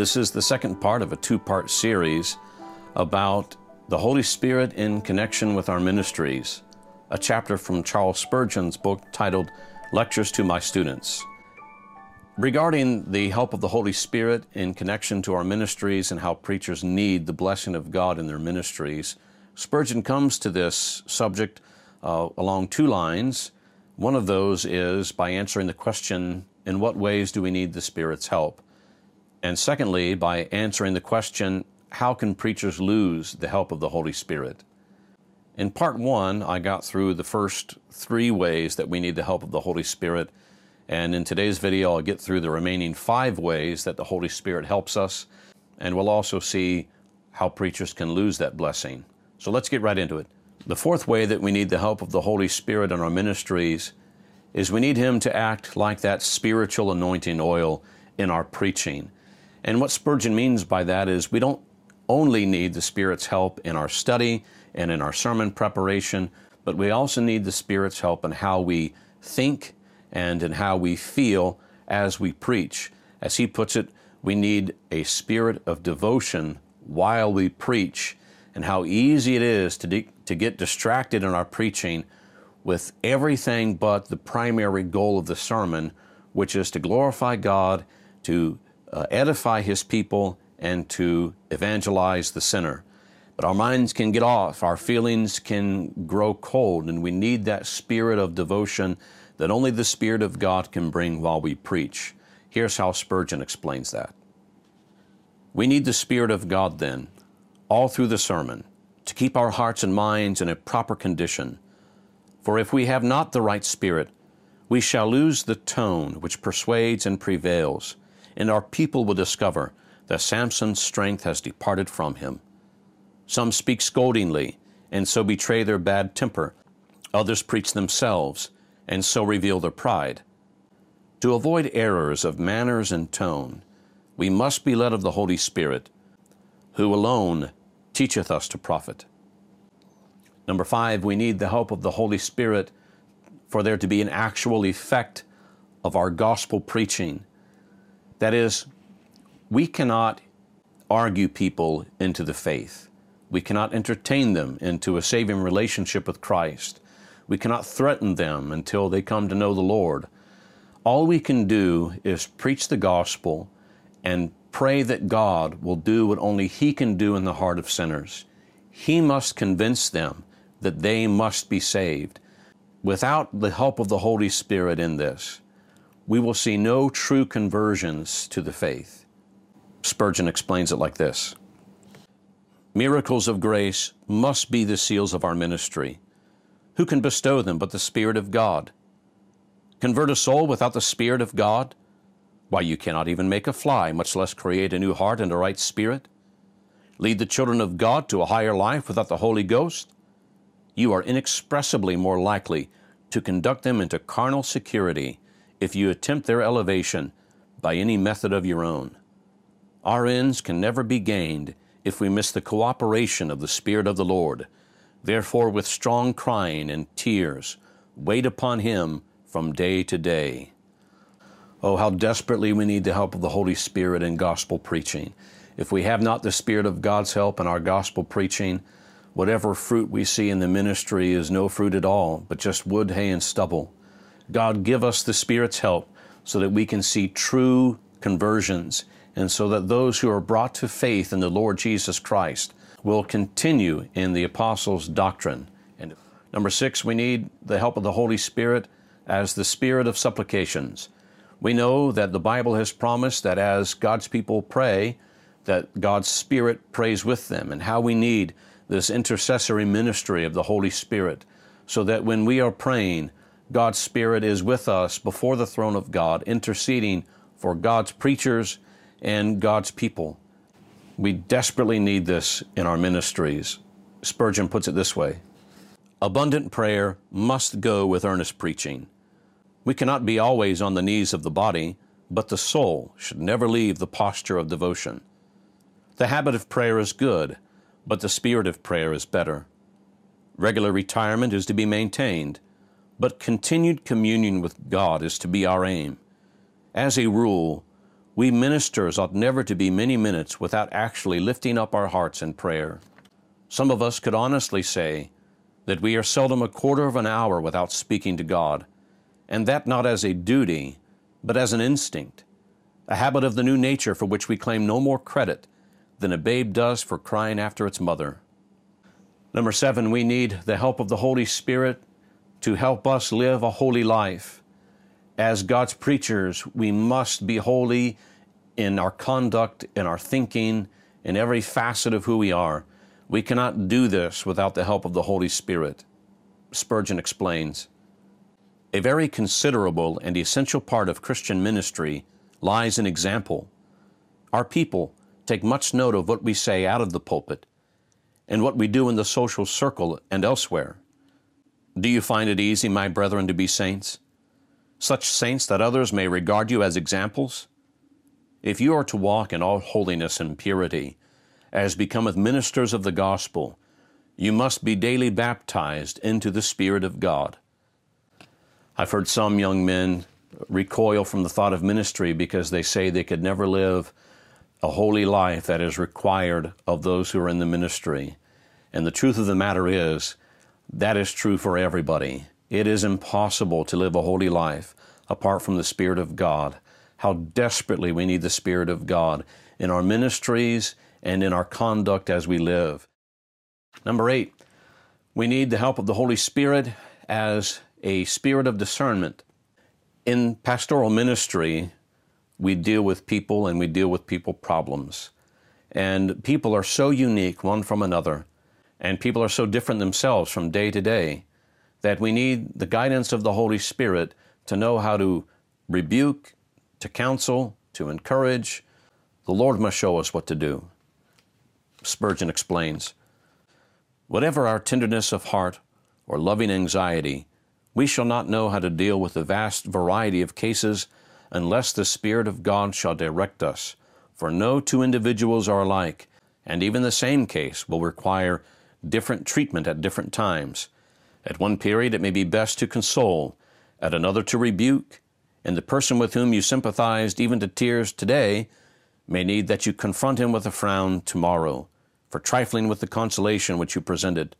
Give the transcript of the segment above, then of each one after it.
This is the second part of a two part series about the Holy Spirit in connection with our ministries, a chapter from Charles Spurgeon's book titled Lectures to My Students. Regarding the help of the Holy Spirit in connection to our ministries and how preachers need the blessing of God in their ministries, Spurgeon comes to this subject uh, along two lines. One of those is by answering the question, in what ways do we need the Spirit's help? And secondly, by answering the question, how can preachers lose the help of the Holy Spirit? In part one, I got through the first three ways that we need the help of the Holy Spirit. And in today's video, I'll get through the remaining five ways that the Holy Spirit helps us. And we'll also see how preachers can lose that blessing. So let's get right into it. The fourth way that we need the help of the Holy Spirit in our ministries is we need Him to act like that spiritual anointing oil in our preaching. And what Spurgeon means by that is we don't only need the Spirit's help in our study and in our sermon preparation, but we also need the Spirit's help in how we think and in how we feel as we preach. As he puts it, we need a spirit of devotion while we preach, and how easy it is to, de- to get distracted in our preaching with everything but the primary goal of the sermon, which is to glorify God, to uh, edify his people and to evangelize the sinner. But our minds can get off, our feelings can grow cold, and we need that spirit of devotion that only the Spirit of God can bring while we preach. Here's how Spurgeon explains that. We need the Spirit of God then, all through the sermon, to keep our hearts and minds in a proper condition. For if we have not the right spirit, we shall lose the tone which persuades and prevails, and our people will discover that Samson's strength has departed from him. Some speak scoldingly, and so betray their bad temper. Others preach themselves, and so reveal their pride. To avoid errors of manners and tone, we must be led of the Holy Spirit, who alone teacheth us to profit. Number five, we need the help of the Holy Spirit for there to be an actual effect of our gospel preaching that is, we cannot argue people into the faith. We cannot entertain them into a saving relationship with Christ. We cannot threaten them until they come to know the Lord. All we can do is preach the gospel and pray that God will do what only He can do in the heart of sinners. He must convince them that they must be saved. Without the help of the Holy Spirit in this, we will see no true conversions to the faith. Spurgeon explains it like this Miracles of grace must be the seals of our ministry. Who can bestow them but the Spirit of God? Convert a soul without the Spirit of God? Why, you cannot even make a fly, much less create a new heart and a right spirit. Lead the children of God to a higher life without the Holy Ghost? You are inexpressibly more likely to conduct them into carnal security if you attempt their elevation by any method of your own. Our ends can never be gained if we miss the cooperation of the Spirit of the Lord. Therefore, with strong crying and tears, wait upon Him from day to day. Oh, how desperately we need the help of the Holy Spirit in gospel preaching. If we have not the Spirit of God's help in our gospel preaching, whatever fruit we see in the ministry is no fruit at all, but just wood, hay, and stubble. God, give us the Spirit's help so that we can see true conversions and so that those who are brought to faith in the Lord Jesus Christ will continue in the apostles' doctrine. And number six, we need the help of the Holy Spirit as the Spirit of supplications. We know that the Bible has promised that as God's people pray, that God's Spirit prays with them, and how we need this intercessory ministry of the Holy Spirit, so that when we are praying, God's Spirit is with us before the throne of God, interceding for God's preachers and God's people. We desperately need this in our ministries. Spurgeon puts it this way Abundant prayer must go with earnest preaching. We cannot be always on the knees of the body, but the soul should never leave the posture of devotion. The habit of prayer is good, but the spirit of prayer is better. Regular retirement is to be maintained but continued communion with God is to be our aim. As a rule, We ministers ought never to be many minutes without actually lifting up our hearts in prayer. Some of us could honestly say that we are seldom a quarter of an hour without speaking to God, and that not as a duty, but as an instinct, a habit of the new nature for which we claim no more credit than a babe does for crying after its mother. Number seven, we need the help of the Holy Spirit to help us live a holy life. As God's preachers, we must be holy in our conduct, in our thinking, in every facet of who we are. We cannot do this without the help of the Holy Spirit. Spurgeon explains A very considerable and essential part of Christian ministry lies in example. Our people take much note of what we say out of the pulpit and what we do in the social circle and elsewhere. Do you find it easy, my brethren, to be saints? Such saints that others may regard you as examples? If you are to walk in all holiness and purity, as becometh ministers of the gospel, you must be daily baptized into the Spirit of God. I've heard some young men recoil from the thought of ministry because they say they could never live a holy life that is required of those who are in the ministry. And the truth of the matter is, that is true for everybody. It is impossible to live a holy life apart from the Spirit of God. How desperately we need the Spirit of God in our ministries and in our conduct as we live. Number eight, we need the help of the Holy Spirit as a spirit of discernment. In pastoral ministry, we deal with people and we deal with people problems. And people are so unique one from another, and people are so different themselves from day to day, that we need the guidance of the Holy Spirit to know how to rebuke, to counsel, to encourage. The Lord must show us what to do. Spurgeon explains Whatever our tenderness of heart or loving anxiety, we shall not know how to deal with the vast variety of cases unless the Spirit of God shall direct us. For no two individuals are alike, and even the same case will require different treatment at different times. At one period it may be best to console, at another to rebuke, and the person with whom you sympathized even to tears today may need that you confront him with a frown tomorrow for trifling with the consolation which you presented.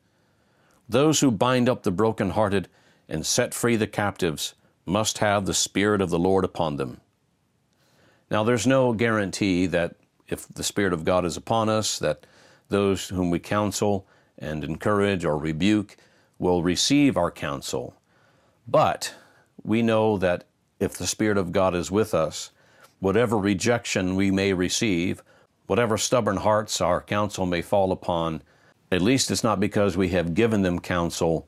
Those who bind up the broken-hearted and set free the captives must have the Spirit of the Lord upon them. Now, there's no guarantee that if the Spirit of God is upon us, that those whom we counsel and encourage or rebuke will receive our counsel. But we know that if the Spirit of God is with us, whatever rejection we may receive, whatever stubborn hearts our counsel may fall upon, at least it's not because we have given them counsel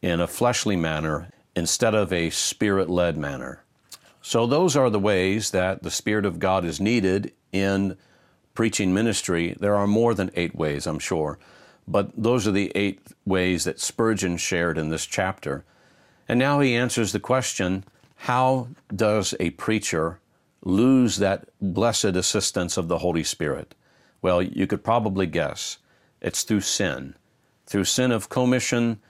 in a fleshly manner instead of a spirit led manner. So, those are the ways that the Spirit of God is needed in preaching ministry. There are more than eight ways, I'm sure, but those are the eight ways that Spurgeon shared in this chapter. And now he answers the question how does a preacher lose that blessed assistance of the Holy Spirit? Well, you could probably guess it's through sin, through sin of commission,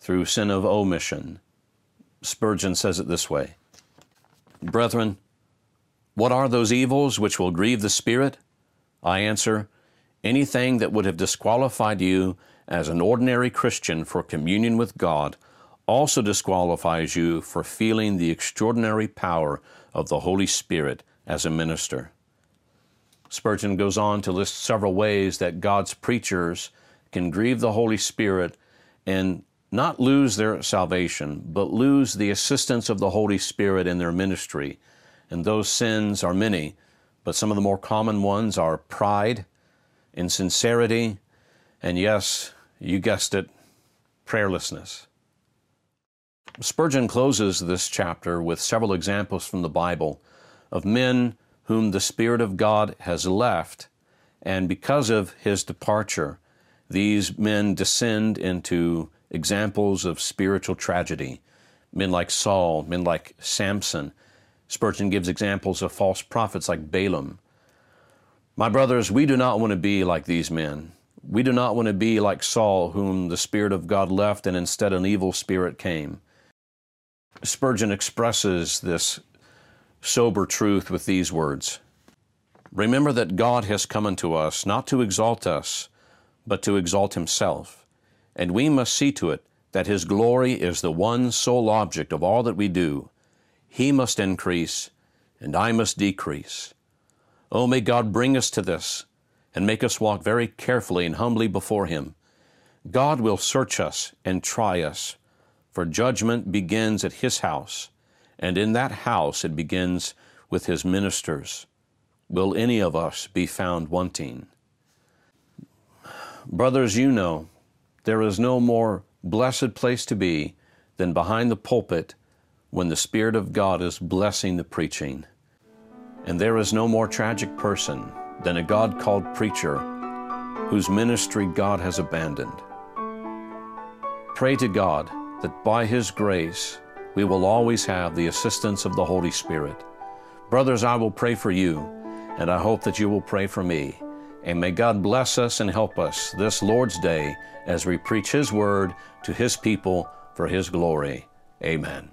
through sin of omission. Spurgeon says it this way Brethren, what are those evils which will grieve the Spirit? I answer, anything that would have disqualified you as an ordinary Christian for communion with God also disqualifies you for feeling the extraordinary power of the Holy Spirit as a minister. Spurgeon goes on to list several ways that God's preachers can grieve the Holy Spirit and not lose their salvation, but lose the assistance of the Holy Spirit in their ministry. And those sins are many, but some of the more common ones are pride, insincerity, and yes, you guessed it, prayerlessness. Spurgeon closes this chapter with several examples from the Bible of men whom the Spirit of God has left, and because of his departure, these men descend into examples of spiritual tragedy. Men like Saul, men like Samson. Spurgeon gives examples of false prophets like Balaam. My brothers, we do not want to be like these men. We do not want to be like Saul, whom the Spirit of God left and instead an evil spirit came. Spurgeon expresses this sober truth with these words Remember that God has come unto us not to exalt us, but to exalt Himself. And we must see to it that His glory is the one sole object of all that we do. He must increase, and I must decrease. Oh, may God bring us to this and make us walk very carefully and humbly before Him. God will search us and try us, for judgment begins at His house, and in that house it begins with His ministers. Will any of us be found wanting? Brothers, you know, there is no more blessed place to be than behind the pulpit when the Spirit of God is blessing the preaching. And there is no more tragic person than a God called preacher whose ministry God has abandoned. Pray to God that by His grace we will always have the assistance of the Holy Spirit. Brothers, I will pray for you, and I hope that you will pray for me. And may God bless us and help us this Lord's Day as we preach His Word to His people for His glory. Amen.